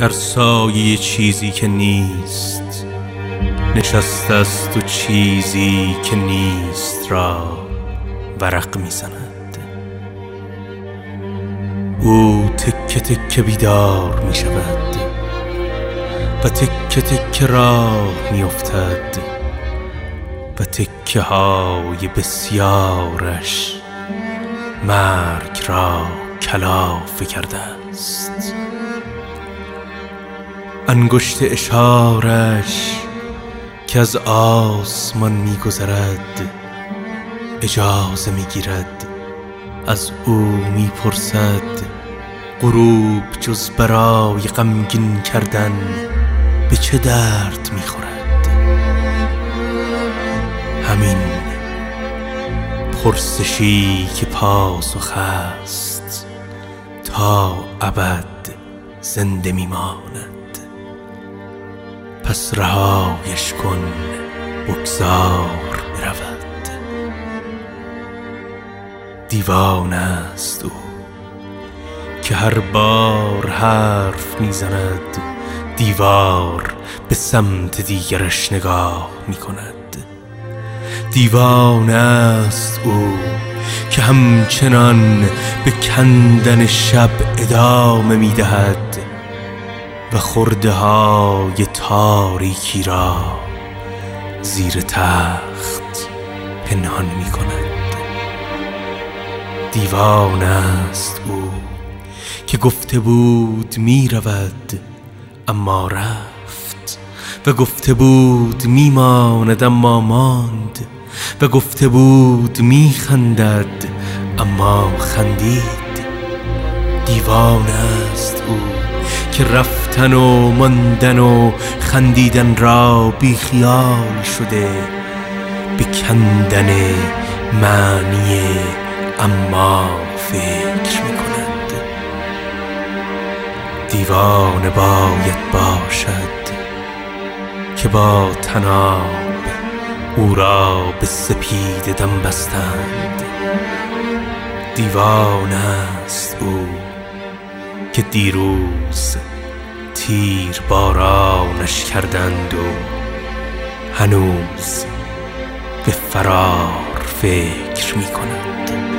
در سایه چیزی که نیست نشسته است و چیزی که نیست را ورق می‌زند. او تکه تکه بیدار می شود و تکه تکه راه می افتد و تکه های بسیارش مرگ را کلافه کرده است. انگشت اشارش که از آسمان میگذرد اجازه می‌گیرد از او می‌پرسد غروب جز برای غمگین کردن به چه درد می‌خورد؟ همین پرسشی که پاسخ است تا ابد زنده میماند. پس رهایش کن بگذار برود. دیوان است او که هر بار حرف می‌زند دیوار به سمت دیگرش نگاه می‌کند. دیوان است او که همچنان به کندن شب ادامه می‌دهد. و خورده های تاریکی را زیر تخت پنهان می کند. دیوان است او که گفته بود می رود اما رفت و گفته بود می ماند اما ماند و گفته بود می خندد اما خندید. دیوان است او که رفتن و ماندن و خندیدن را بی خیال شده به کندن معنی اما فکر می کند دیوانه باید باشد که با تناب او را به سپید دم بستند. دیوان است او که دیروز تیر بارانش کردند و هنوز به فرار فکر می کند